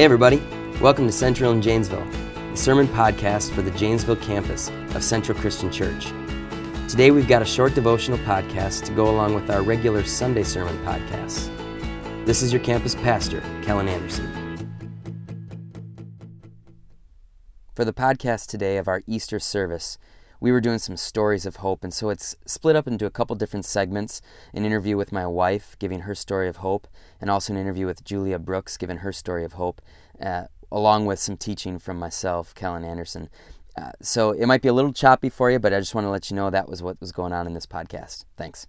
Hey, everybody. Welcome to Central in Janesville, the sermon podcast for the Janesville campus of Central Christian Church. Today, we've got a short devotional podcast to go along with our regular Sunday sermon podcasts. This is your campus pastor, Kellen Anderson. For the podcast today of our Easter service, we were doing some stories of hope, and so it's split up into a couple different segments an interview with my wife, giving her story of hope, and also an interview with Julia Brooks, giving her story of hope, uh, along with some teaching from myself, Kellen Anderson. Uh, so it might be a little choppy for you, but I just want to let you know that was what was going on in this podcast. Thanks.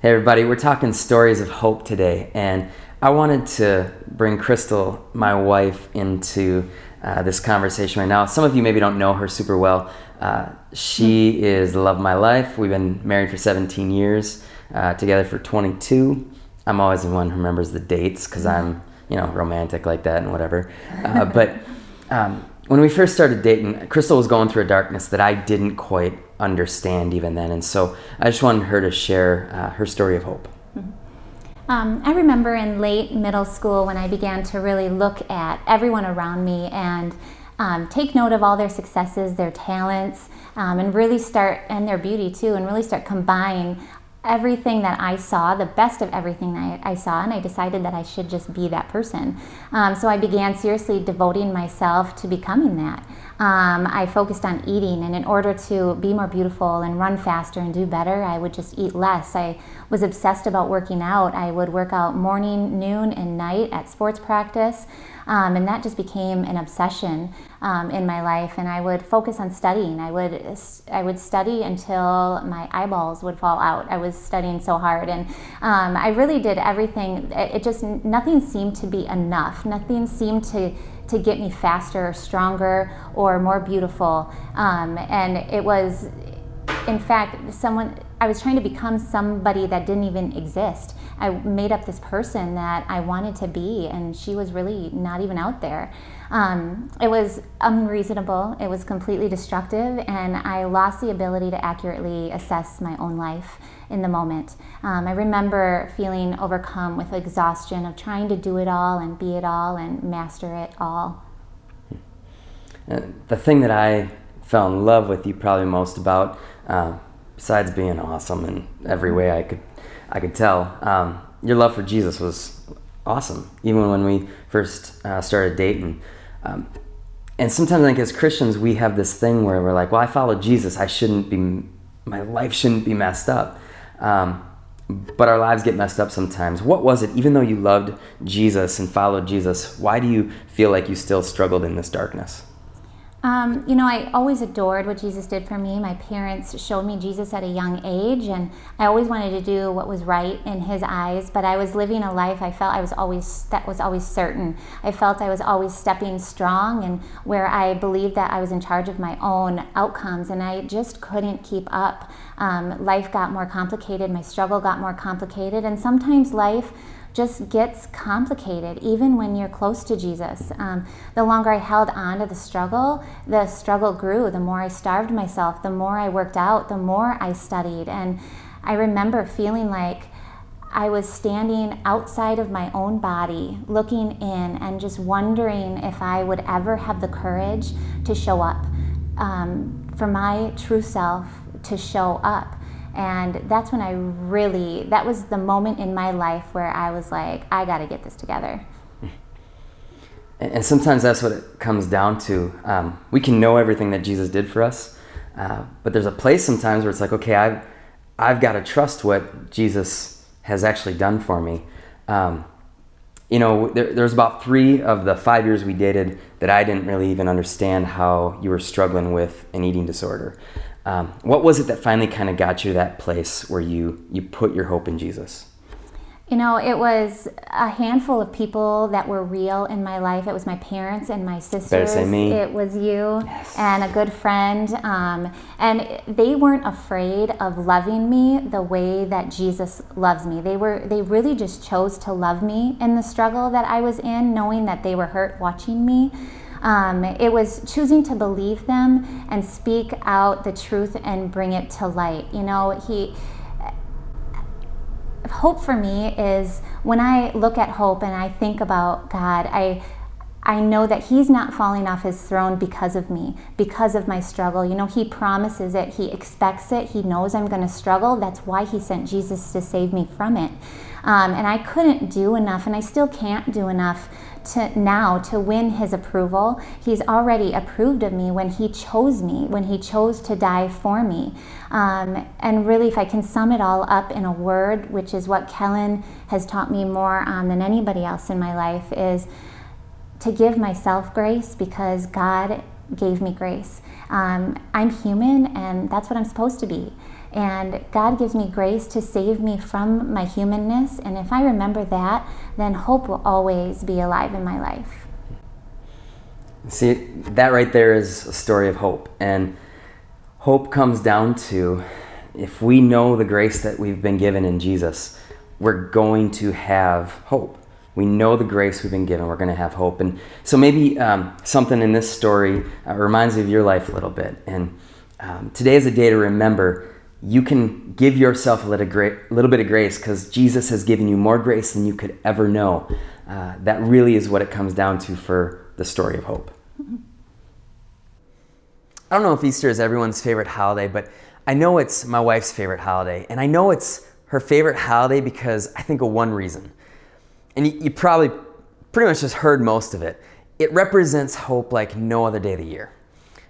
Hey, everybody, we're talking stories of hope today, and I wanted to bring Crystal, my wife, into uh, this conversation right now. Some of you maybe don't know her super well. Uh, she is the love of my life. We've been married for 17 years, uh, together for 22. I'm always the one who remembers the dates because I'm, you know, romantic like that and whatever. Uh, but um, when we first started dating, Crystal was going through a darkness that I didn't quite understand even then. And so I just wanted her to share uh, her story of hope. Um, I remember in late middle school when I began to really look at everyone around me and um, take note of all their successes, their talents, um, and really start, and their beauty too, and really start combine everything that I saw, the best of everything that I, I saw, and I decided that I should just be that person. Um, so I began seriously devoting myself to becoming that. Um, I focused on eating, and in order to be more beautiful and run faster and do better, I would just eat less. I was obsessed about working out. I would work out morning, noon, and night at sports practice. Um, and that just became an obsession um, in my life. And I would focus on studying. I would I would study until my eyeballs would fall out. I was studying so hard, and um, I really did everything. It just nothing seemed to be enough. Nothing seemed to to get me faster, stronger, or more beautiful. Um, and it was, in fact, someone. I was trying to become somebody that didn't even exist. I made up this person that I wanted to be, and she was really not even out there. Um, it was unreasonable, it was completely destructive, and I lost the ability to accurately assess my own life in the moment. Um, I remember feeling overcome with exhaustion of trying to do it all and be it all and master it all. Uh, the thing that I fell in love with you probably most about, uh, besides being awesome in every way I could I could tell. Um, your love for Jesus was awesome, even when we first uh, started dating. Um, and sometimes, I think as Christians, we have this thing where we're like, "Well, I follow Jesus. I shouldn't be. My life shouldn't be messed up." Um, but our lives get messed up sometimes. What was it? Even though you loved Jesus and followed Jesus, why do you feel like you still struggled in this darkness? Um, you know, I always adored what Jesus did for me. My parents showed me Jesus at a young age, and I always wanted to do what was right in His eyes. But I was living a life I felt I was always that was always certain. I felt I was always stepping strong, and where I believed that I was in charge of my own outcomes, and I just couldn't keep up. Um, life got more complicated. My struggle got more complicated, and sometimes life just gets complicated, even when you're close to Jesus. Um, the longer I held on to the struggle, the struggle grew. The more I starved myself, the more I worked out, the more I studied. And I remember feeling like I was standing outside of my own body, looking in, and just wondering if I would ever have the courage to show up um, for my true self to show up. And that's when I really, that was the moment in my life where I was like, I got to get this together. And sometimes that's what it comes down to. Um, we can know everything that Jesus did for us, uh, but there's a place sometimes where it's like, okay, I've, I've got to trust what Jesus has actually done for me. Um, you know, there, there's about three of the five years we dated that I didn't really even understand how you were struggling with an eating disorder. Um, what was it that finally kind of got you to that place where you you put your hope in Jesus? You know, it was a handful of people that were real in my life. It was my parents and my sisters. say me. It was you yes. and a good friend. Um, and they weren't afraid of loving me the way that Jesus loves me. They were they really just chose to love me in the struggle that I was in, knowing that they were hurt watching me. Um, it was choosing to believe them and speak out the truth and bring it to light. You know, he hope for me is when I look at hope and I think about God, I I know that He's not falling off His throne because of me, because of my struggle. You know, He promises it, He expects it, He knows I'm going to struggle. That's why He sent Jesus to save me from it. Um, and I couldn't do enough, and I still can't do enough to now to win his approval. He's already approved of me when he chose me, when he chose to die for me. Um, and really, if I can sum it all up in a word, which is what Kellen has taught me more um, than anybody else in my life, is to give myself grace because God gave me grace. Um, I'm human, and that's what I'm supposed to be. And God gives me grace to save me from my humanness. And if I remember that, then hope will always be alive in my life. See, that right there is a story of hope. And hope comes down to if we know the grace that we've been given in Jesus, we're going to have hope. We know the grace we've been given, we're going to have hope. And so maybe um, something in this story uh, reminds you of your life a little bit. And um, today is a day to remember you can give yourself a little, gra- little bit of grace because Jesus has given you more grace than you could ever know. Uh, that really is what it comes down to for the story of hope. I don't know if Easter is everyone's favorite holiday, but I know it's my wife's favorite holiday. And I know it's her favorite holiday because I think of one reason. And you, you probably pretty much just heard most of it. It represents hope like no other day of the year.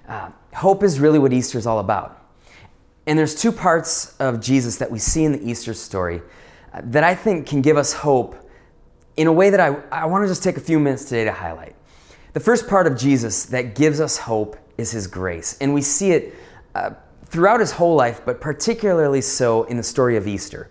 Uh, hope is really what Easter is all about. And there's two parts of Jesus that we see in the Easter story uh, that I think can give us hope in a way that I, I want to just take a few minutes today to highlight. The first part of Jesus that gives us hope is his grace. And we see it uh, throughout his whole life, but particularly so in the story of Easter.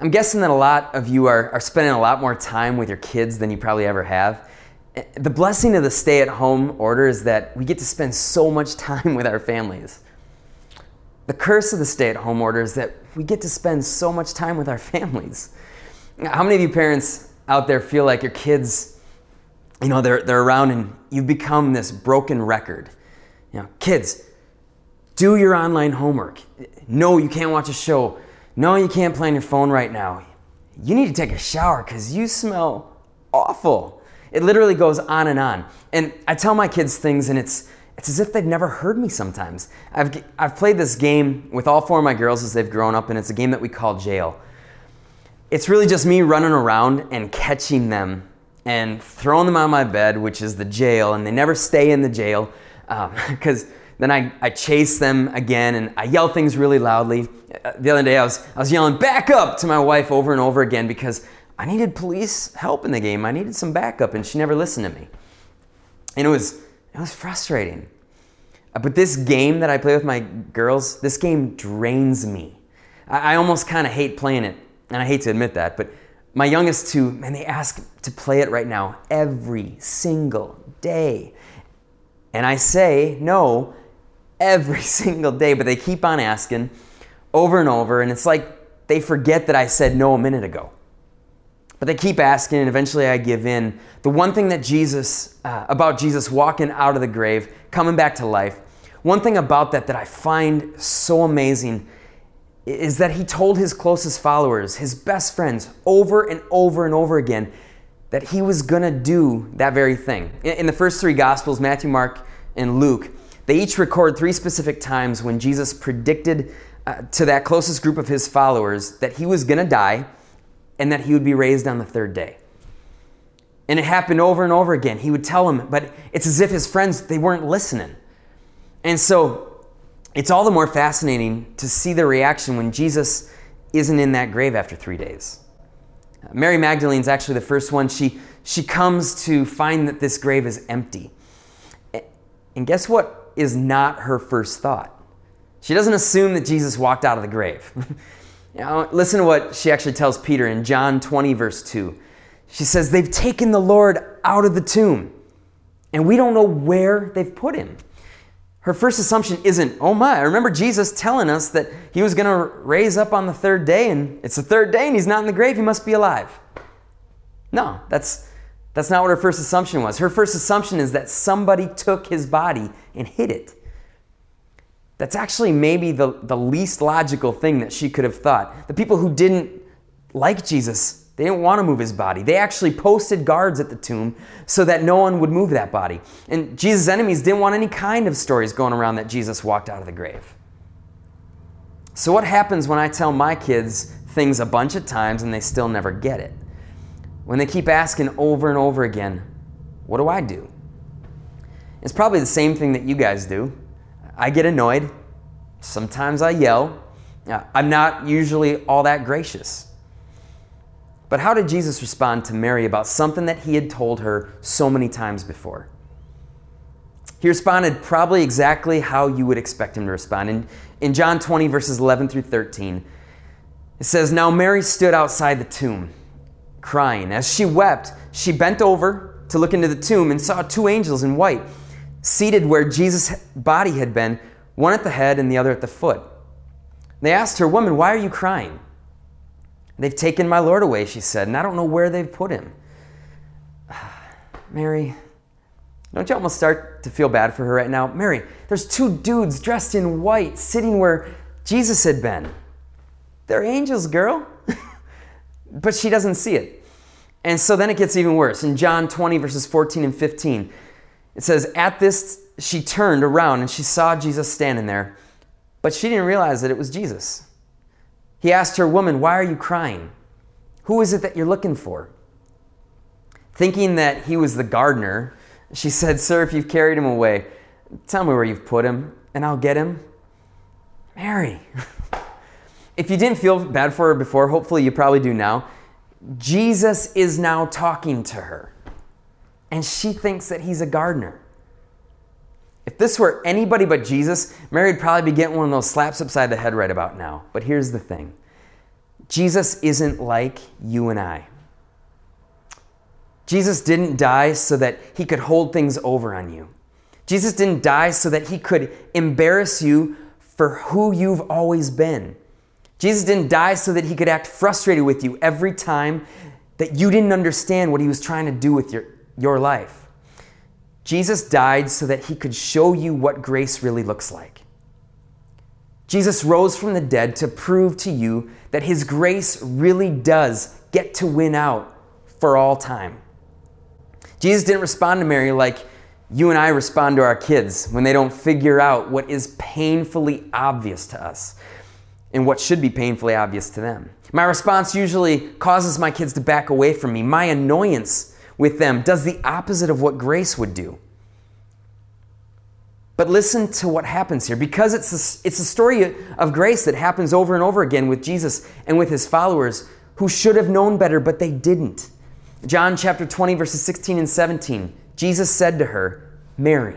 I'm guessing that a lot of you are, are spending a lot more time with your kids than you probably ever have. Uh, the blessing of the stay at home order is that we get to spend so much time with our families. The curse of the stay at home order is that we get to spend so much time with our families. How many of you parents out there feel like your kids, you know, they're, they're around and you've become this broken record? You know, kids, do your online homework. No, you can't watch a show. No, you can't play on your phone right now. You need to take a shower because you smell awful. It literally goes on and on. And I tell my kids things, and it's it's as if they've never heard me sometimes. I've, I've played this game with all four of my girls as they've grown up, and it's a game that we call Jail. It's really just me running around and catching them and throwing them on my bed, which is the jail, and they never stay in the jail because um, then I, I chase them again and I yell things really loudly. Uh, the other day I was, I was yelling back up to my wife over and over again because I needed police help in the game. I needed some backup, and she never listened to me. And it was it was frustrating. Uh, but this game that I play with my girls, this game drains me. I, I almost kind of hate playing it, and I hate to admit that, but my youngest two, man, they ask to play it right now every single day. And I say no every single day, but they keep on asking over and over, and it's like they forget that I said no a minute ago. But they keep asking, and eventually I give in. The one thing that Jesus, uh, about Jesus walking out of the grave, coming back to life, one thing about that that I find so amazing is that he told his closest followers, his best friends, over and over and over again, that he was going to do that very thing. In the first three Gospels, Matthew, Mark, and Luke, they each record three specific times when Jesus predicted uh, to that closest group of his followers that he was going to die and that he would be raised on the third day. And it happened over and over again. He would tell them, but it's as if his friends, they weren't listening. And so it's all the more fascinating to see the reaction when Jesus isn't in that grave after three days. Mary Magdalene's actually the first one. She, she comes to find that this grave is empty. And guess what is not her first thought? She doesn't assume that Jesus walked out of the grave. Now, listen to what she actually tells Peter in John 20, verse 2. She says, They've taken the Lord out of the tomb, and we don't know where they've put him. Her first assumption isn't, oh my, I remember Jesus telling us that he was going to raise up on the third day, and it's the third day and he's not in the grave, he must be alive. No, that's, that's not what her first assumption was. Her first assumption is that somebody took his body and hid it. That's actually maybe the, the least logical thing that she could have thought. The people who didn't like Jesus. They didn't want to move his body. They actually posted guards at the tomb so that no one would move that body. And Jesus' enemies didn't want any kind of stories going around that Jesus walked out of the grave. So, what happens when I tell my kids things a bunch of times and they still never get it? When they keep asking over and over again, what do I do? It's probably the same thing that you guys do. I get annoyed. Sometimes I yell. Uh, I'm not usually all that gracious. But how did Jesus respond to Mary about something that he had told her so many times before? He responded probably exactly how you would expect him to respond. In, in John 20, verses 11 through 13, it says, Now Mary stood outside the tomb, crying. As she wept, she bent over to look into the tomb and saw two angels in white seated where Jesus' body had been, one at the head and the other at the foot. They asked her, Woman, why are you crying? They've taken my Lord away, she said, and I don't know where they've put him. Mary, don't you almost start to feel bad for her right now? Mary, there's two dudes dressed in white sitting where Jesus had been. They're angels, girl. but she doesn't see it. And so then it gets even worse. In John 20, verses 14 and 15, it says, At this, she turned around and she saw Jesus standing there, but she didn't realize that it was Jesus. He asked her, Woman, why are you crying? Who is it that you're looking for? Thinking that he was the gardener, she said, Sir, if you've carried him away, tell me where you've put him, and I'll get him. Mary. if you didn't feel bad for her before, hopefully you probably do now. Jesus is now talking to her, and she thinks that he's a gardener. If this were anybody but Jesus, Mary would probably be getting one of those slaps upside the head right about now. But here's the thing Jesus isn't like you and I. Jesus didn't die so that he could hold things over on you. Jesus didn't die so that he could embarrass you for who you've always been. Jesus didn't die so that he could act frustrated with you every time that you didn't understand what he was trying to do with your, your life. Jesus died so that he could show you what grace really looks like. Jesus rose from the dead to prove to you that his grace really does get to win out for all time. Jesus didn't respond to Mary like you and I respond to our kids when they don't figure out what is painfully obvious to us and what should be painfully obvious to them. My response usually causes my kids to back away from me. My annoyance with them does the opposite of what grace would do. But listen to what happens here because it's a, it's a story of grace that happens over and over again with Jesus and with his followers who should have known better, but they didn't. John chapter 20, verses 16 and 17, Jesus said to her, Mary.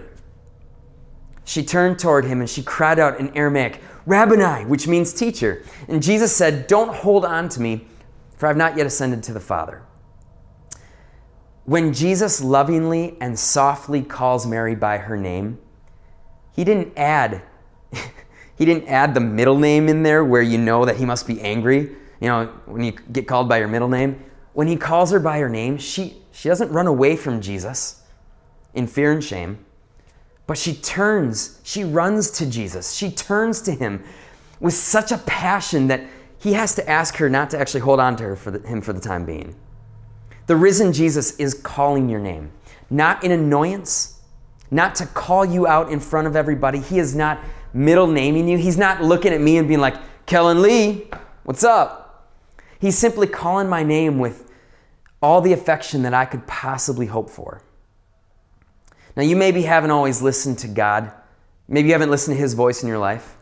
She turned toward him and she cried out in Aramaic, Rabboni, which means teacher. And Jesus said, Don't hold on to me, for I've not yet ascended to the Father. When Jesus lovingly and softly calls Mary by her name, he didn't add he didn't add the middle name in there where you know that he must be angry. You know, when you get called by your middle name, when he calls her by her name, she she doesn't run away from Jesus in fear and shame, but she turns, she runs to Jesus. She turns to him with such a passion that he has to ask her not to actually hold on to her for the, him for the time being. The risen Jesus is calling your name, not in annoyance, not to call you out in front of everybody. He is not middle naming you. He's not looking at me and being like, Kellen Lee, what's up? He's simply calling my name with all the affection that I could possibly hope for. Now, you maybe haven't always listened to God. Maybe you haven't listened to His voice in your life.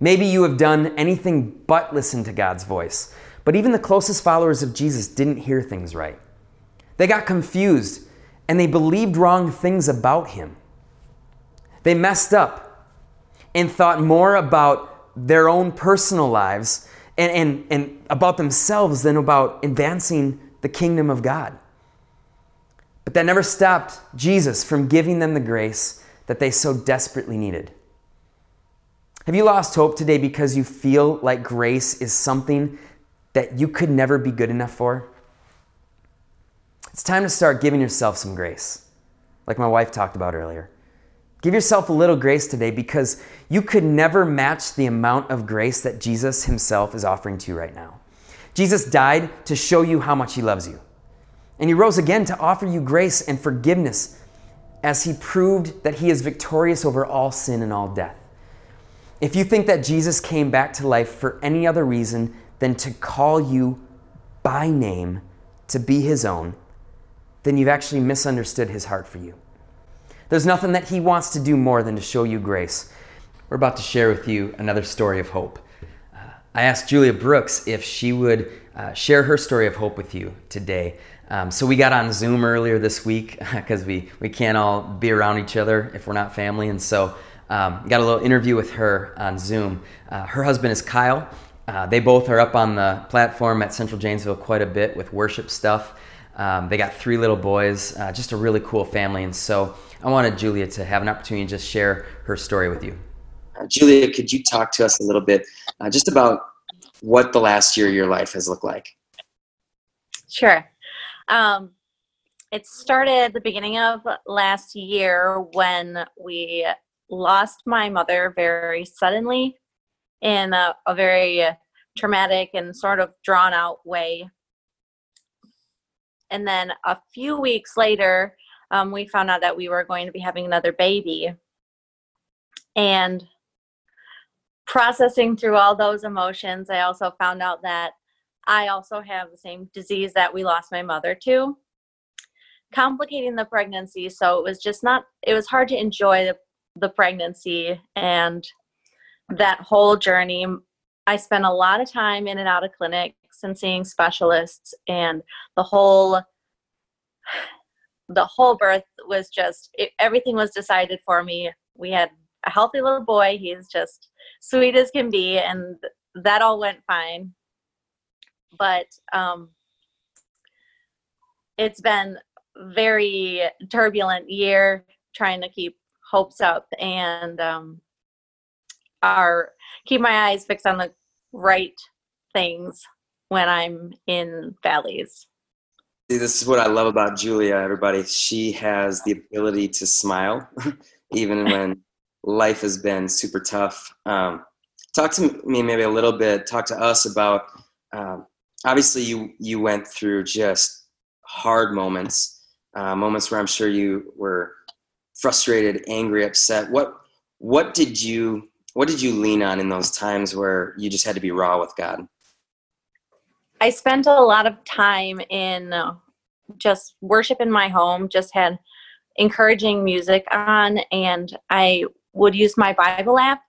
Maybe you have done anything but listen to God's voice. But even the closest followers of Jesus didn't hear things right. They got confused and they believed wrong things about him. They messed up and thought more about their own personal lives and, and, and about themselves than about advancing the kingdom of God. But that never stopped Jesus from giving them the grace that they so desperately needed. Have you lost hope today because you feel like grace is something that you could never be good enough for? It's time to start giving yourself some grace, like my wife talked about earlier. Give yourself a little grace today because you could never match the amount of grace that Jesus himself is offering to you right now. Jesus died to show you how much he loves you. And he rose again to offer you grace and forgiveness as he proved that he is victorious over all sin and all death. If you think that Jesus came back to life for any other reason than to call you by name to be his own, then you've actually misunderstood his heart for you. There's nothing that he wants to do more than to show you grace. We're about to share with you another story of hope. Uh, I asked Julia Brooks if she would uh, share her story of hope with you today. Um, so we got on Zoom earlier this week because we, we can't all be around each other if we're not family. And so um, got a little interview with her on Zoom. Uh, her husband is Kyle. Uh, they both are up on the platform at Central Janesville quite a bit with worship stuff. Um, they got three little boys, uh, just a really cool family. And so I wanted Julia to have an opportunity to just share her story with you. Uh, Julia, could you talk to us a little bit uh, just about what the last year of your life has looked like? Sure. Um, it started at the beginning of last year when we lost my mother very suddenly in a, a very traumatic and sort of drawn out way. And then a few weeks later, um, we found out that we were going to be having another baby. And processing through all those emotions, I also found out that I also have the same disease that we lost my mother to, complicating the pregnancy. So it was just not, it was hard to enjoy the, the pregnancy and that whole journey. I spent a lot of time in and out of clinics and seeing specialists, and the whole the whole birth was just it, everything was decided for me. We had a healthy little boy. He's just sweet as can be, and that all went fine. But um, it's been very turbulent year trying to keep hopes up and um, are keep my eyes fixed on the right things when I'm in valleys. See, this is what I love about Julia, everybody. She has the ability to smile, even when life has been super tough. Um, talk to me maybe a little bit, talk to us about um, obviously you, you went through just hard moments, uh, moments where I'm sure you were frustrated, angry, upset. What, what did you, what did you lean on in those times where you just had to be raw with God? I spent a lot of time in just worship in my home, just had encouraging music on, and I would use my Bible app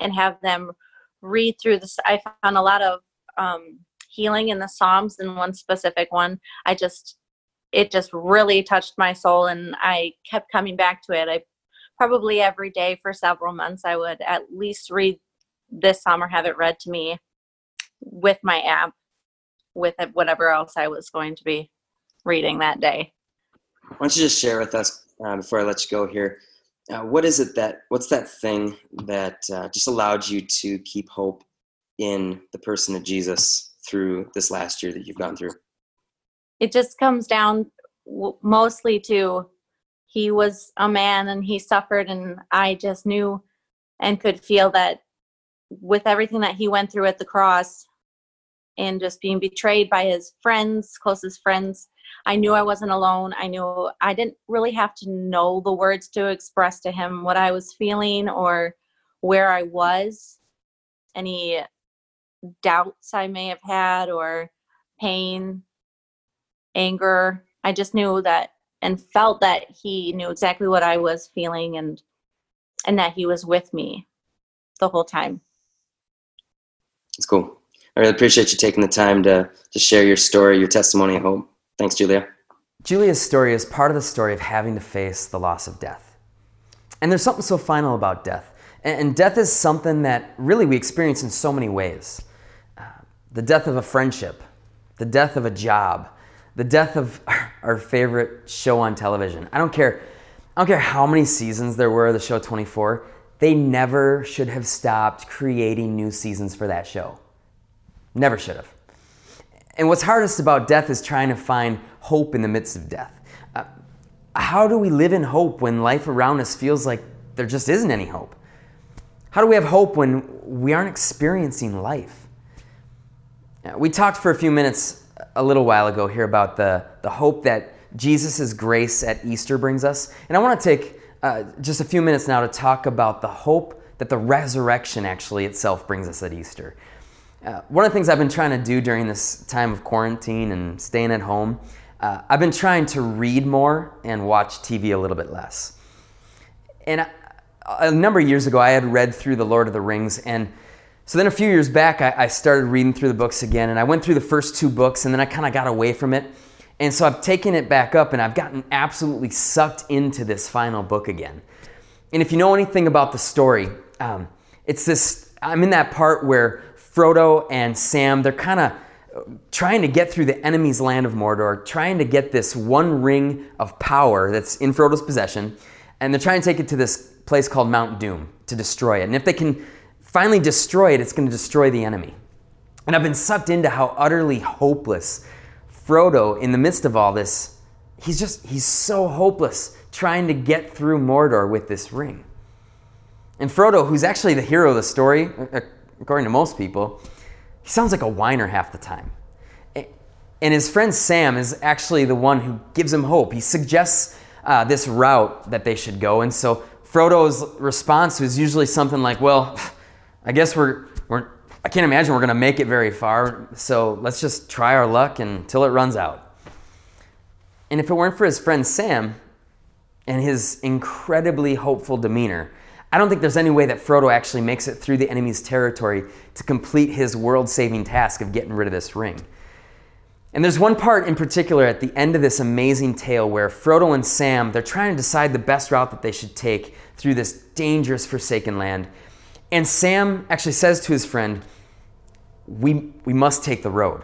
and have them read through this. I found a lot of um, healing in the Psalms in one specific one. I just, it just really touched my soul, and I kept coming back to it. I probably every day for several months, I would at least read this psalm or have it read to me with my app with whatever else I was going to be reading that day. Why don't you just share with us uh, before I let you go here? Uh, what is it that, what's that thing that uh, just allowed you to keep hope in the person of Jesus through this last year that you've gone through? It just comes down w- mostly to he was a man and he suffered, and I just knew and could feel that with everything that he went through at the cross, and just being betrayed by his friends, closest friends. I knew I wasn't alone. I knew I didn't really have to know the words to express to him what I was feeling or where I was, any doubts I may have had, or pain, anger. I just knew that and felt that he knew exactly what I was feeling and and that he was with me the whole time. It's cool. I really appreciate you taking the time to, to share your story, your testimony of hope. Thanks, Julia. Julia's story is part of the story of having to face the loss of death. And there's something so final about death. And death is something that really we experience in so many ways uh, the death of a friendship, the death of a job, the death of our favorite show on television. I don't care. I don't care how many seasons there were of the show 24. They never should have stopped creating new seasons for that show. Never should have. And what's hardest about death is trying to find hope in the midst of death. Uh, how do we live in hope when life around us feels like there just isn't any hope? How do we have hope when we aren't experiencing life? We talked for a few minutes a little while ago here about the, the hope that Jesus' grace at Easter brings us. And I want to take uh, just a few minutes now to talk about the hope that the resurrection actually itself brings us at Easter. Uh, one of the things I've been trying to do during this time of quarantine and staying at home, uh, I've been trying to read more and watch TV a little bit less. And a number of years ago, I had read through The Lord of the Rings, and so then a few years back, I, I started reading through the books again, and I went through the first two books, and then I kind of got away from it. And so I've taken it back up, and I've gotten absolutely sucked into this final book again. And if you know anything about the story, um, it's this I'm in that part where Frodo and Sam, they're kind of trying to get through the enemy's land of Mordor, trying to get this one ring of power that's in Frodo's possession, and they're trying to take it to this place called Mount Doom to destroy it. And if they can finally destroy it, it's going to destroy the enemy. And I've been sucked into how utterly hopeless Frodo, in the midst of all this, he's just, he's so hopeless trying to get through Mordor with this ring. And Frodo, who's actually the hero of the story, according to most people, he sounds like a whiner half the time. And his friend Sam is actually the one who gives him hope. He suggests uh, this route that they should go. And so Frodo's response was usually something like, Well, I guess we're, we're I can't imagine we're going to make it very far. So let's just try our luck until it runs out. And if it weren't for his friend Sam and his incredibly hopeful demeanor, I don't think there's any way that Frodo actually makes it through the enemy's territory to complete his world saving task of getting rid of this ring. And there's one part in particular at the end of this amazing tale where Frodo and Sam, they're trying to decide the best route that they should take through this dangerous forsaken land. And Sam actually says to his friend, We, we must take the road.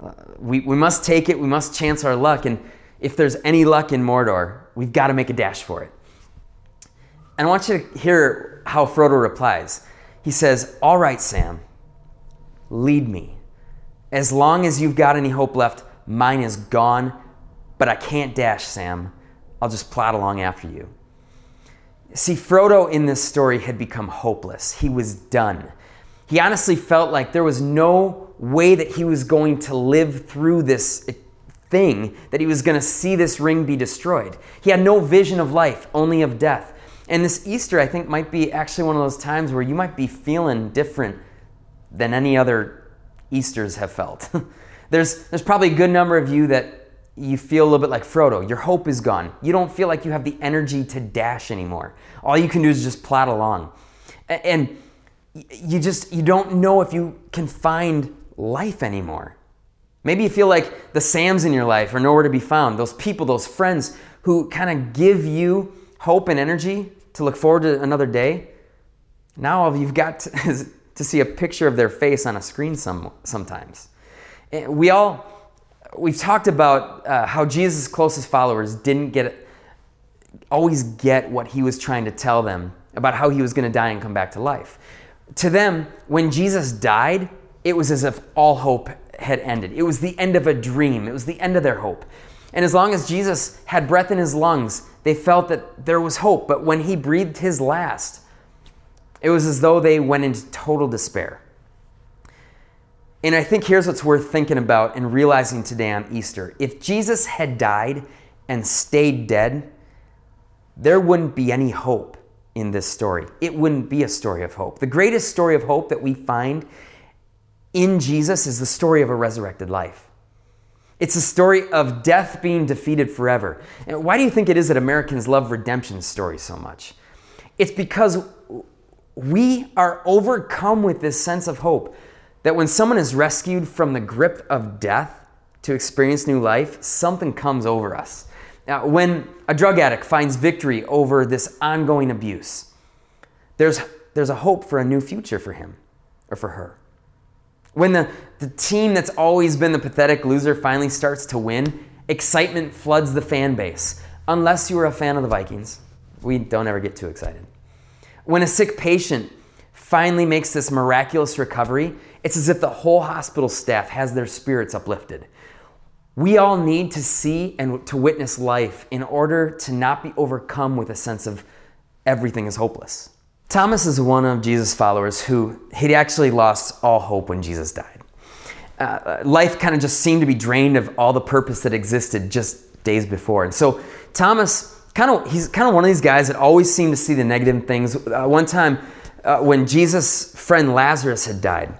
Uh, we, we must take it, we must chance our luck. And if there's any luck in Mordor, we've got to make a dash for it. And I want you to hear how Frodo replies. He says, All right, Sam, lead me. As long as you've got any hope left, mine is gone, but I can't dash, Sam. I'll just plod along after you. See, Frodo in this story had become hopeless. He was done. He honestly felt like there was no way that he was going to live through this uh, thing, that he was going to see this ring be destroyed. He had no vision of life, only of death. And this Easter, I think, might be actually one of those times where you might be feeling different than any other Easters have felt. there's, there's probably a good number of you that you feel a little bit like Frodo. Your hope is gone. You don't feel like you have the energy to dash anymore. All you can do is just plod along. And you just you don't know if you can find life anymore. Maybe you feel like the Sams in your life are nowhere to be found. Those people, those friends who kind of give you hope and energy to look forward to another day. Now all you've got to, to see a picture of their face on a screen some, sometimes. We all, we've talked about uh, how Jesus' closest followers didn't get, always get what he was trying to tell them about how he was going to die and come back to life. To them, when Jesus died, it was as if all hope had ended. It was the end of a dream, it was the end of their hope. And as long as Jesus had breath in his lungs, they felt that there was hope. But when he breathed his last, it was as though they went into total despair. And I think here's what's worth thinking about and realizing today on Easter. If Jesus had died and stayed dead, there wouldn't be any hope in this story. It wouldn't be a story of hope. The greatest story of hope that we find in Jesus is the story of a resurrected life. It's a story of death being defeated forever. And why do you think it is that Americans love redemption stories so much? It's because we are overcome with this sense of hope that when someone is rescued from the grip of death to experience new life, something comes over us. Now, when a drug addict finds victory over this ongoing abuse, there's, there's a hope for a new future for him or for her. When the, the team that's always been the pathetic loser finally starts to win, excitement floods the fan base. Unless you are a fan of the Vikings, we don't ever get too excited. When a sick patient finally makes this miraculous recovery, it's as if the whole hospital staff has their spirits uplifted. We all need to see and to witness life in order to not be overcome with a sense of everything is hopeless. Thomas is one of Jesus' followers who he'd actually lost all hope when Jesus died. uh, life kind of just seemed to be drained of all the purpose that existed just days before. And so Thomas, kind of, he's kind of one of these guys that always seemed to see the negative things. Uh, one time, uh, when Jesus' friend Lazarus had died,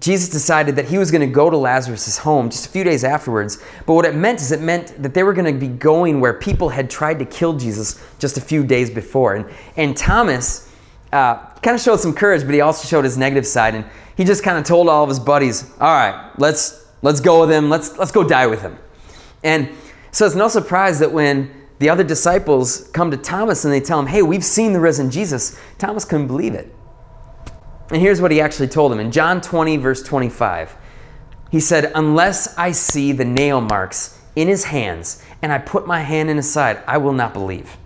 Jesus decided that he was going to go to Lazarus' home just a few days afterwards. But what it meant is it meant that they were going to be going where people had tried to kill Jesus just a few days before. And, and Thomas uh, kind of showed some courage, but he also showed his negative side. And he just kind of told all of his buddies, all right, let's, let's go with him. Let's, let's go die with him. And so it's no surprise that when the other disciples come to Thomas and they tell him, hey, we've seen the risen Jesus, Thomas couldn't believe it. And here's what he actually told him in John 20, verse 25. He said, Unless I see the nail marks in his hands and I put my hand in his side, I will not believe.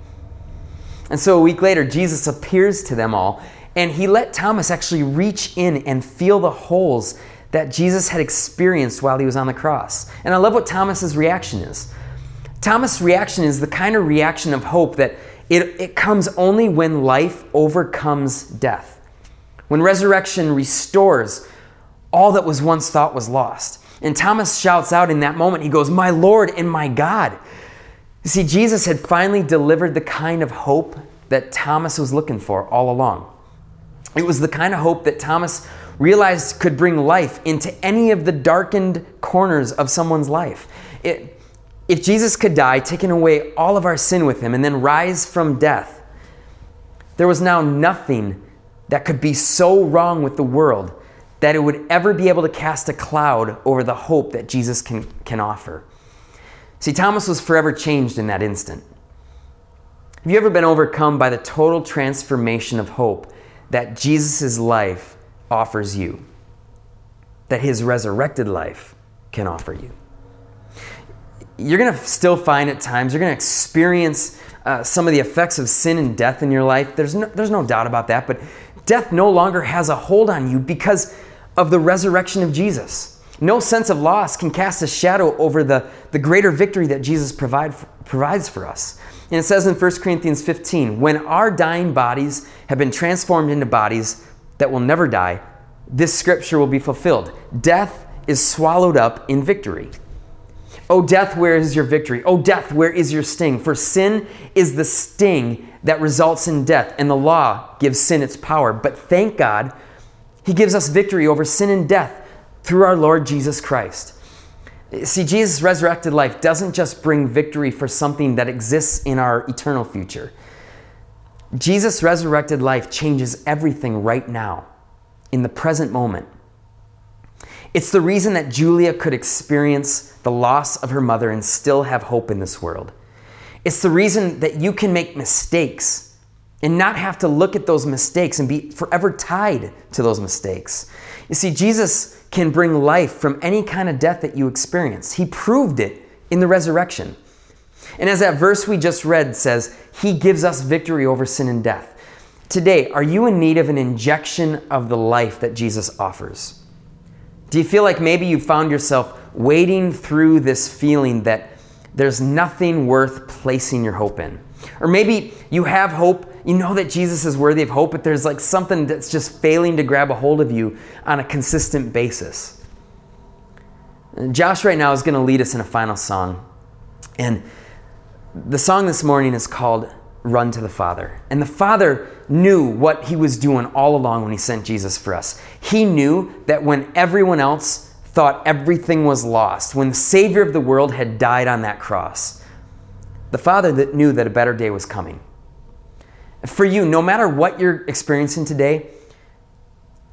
And so a week later, Jesus appears to them all, and he let Thomas actually reach in and feel the holes that Jesus had experienced while he was on the cross. And I love what Thomas's reaction is. Thomas' reaction is the kind of reaction of hope that it, it comes only when life overcomes death when resurrection restores all that was once thought was lost. And Thomas shouts out in that moment, he goes, My Lord and my God. You see, Jesus had finally delivered the kind of hope that Thomas was looking for all along. It was the kind of hope that Thomas realized could bring life into any of the darkened corners of someone's life. It, if Jesus could die, taking away all of our sin with him, and then rise from death, there was now nothing that could be so wrong with the world that it would ever be able to cast a cloud over the hope that Jesus can, can offer. See, Thomas was forever changed in that instant. Have you ever been overcome by the total transformation of hope that Jesus' life offers you? That his resurrected life can offer you? You're going to still find at times, you're going to experience uh, some of the effects of sin and death in your life. There's no, there's no doubt about that, but Death no longer has a hold on you because of the resurrection of Jesus. No sense of loss can cast a shadow over the, the greater victory that Jesus provide, provides for us. And it says in 1 Corinthians 15 when our dying bodies have been transformed into bodies that will never die, this scripture will be fulfilled. Death is swallowed up in victory. O death, where is your victory? O death, where is your sting? For sin is the sting that results in death, and the law gives sin its power. But thank God, He gives us victory over sin and death through our Lord Jesus Christ. See, Jesus' resurrected life doesn't just bring victory for something that exists in our eternal future. Jesus' resurrected life changes everything right now, in the present moment. It's the reason that Julia could experience the loss of her mother and still have hope in this world. It's the reason that you can make mistakes and not have to look at those mistakes and be forever tied to those mistakes. You see, Jesus can bring life from any kind of death that you experience. He proved it in the resurrection. And as that verse we just read says, He gives us victory over sin and death. Today, are you in need of an injection of the life that Jesus offers? Do you feel like maybe you found yourself wading through this feeling that there's nothing worth placing your hope in? Or maybe you have hope, you know that Jesus is worthy of hope, but there's like something that's just failing to grab a hold of you on a consistent basis. Josh, right now, is going to lead us in a final song. And the song this morning is called Run to the Father. And the Father knew what he was doing all along when he sent Jesus for us. He knew that when everyone else thought everything was lost, when the Savior of the world had died on that cross, the Father that knew that a better day was coming. For you, no matter what you're experiencing today,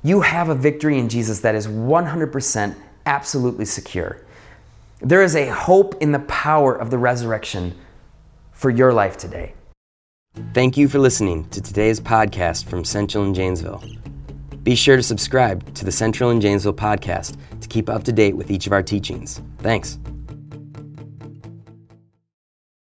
you have a victory in Jesus that is 100% absolutely secure. There is a hope in the power of the resurrection for your life today. Thank you for listening to today's podcast from Central and Janesville. Be sure to subscribe to the Central and Janesville podcast to keep up to date with each of our teachings. Thanks.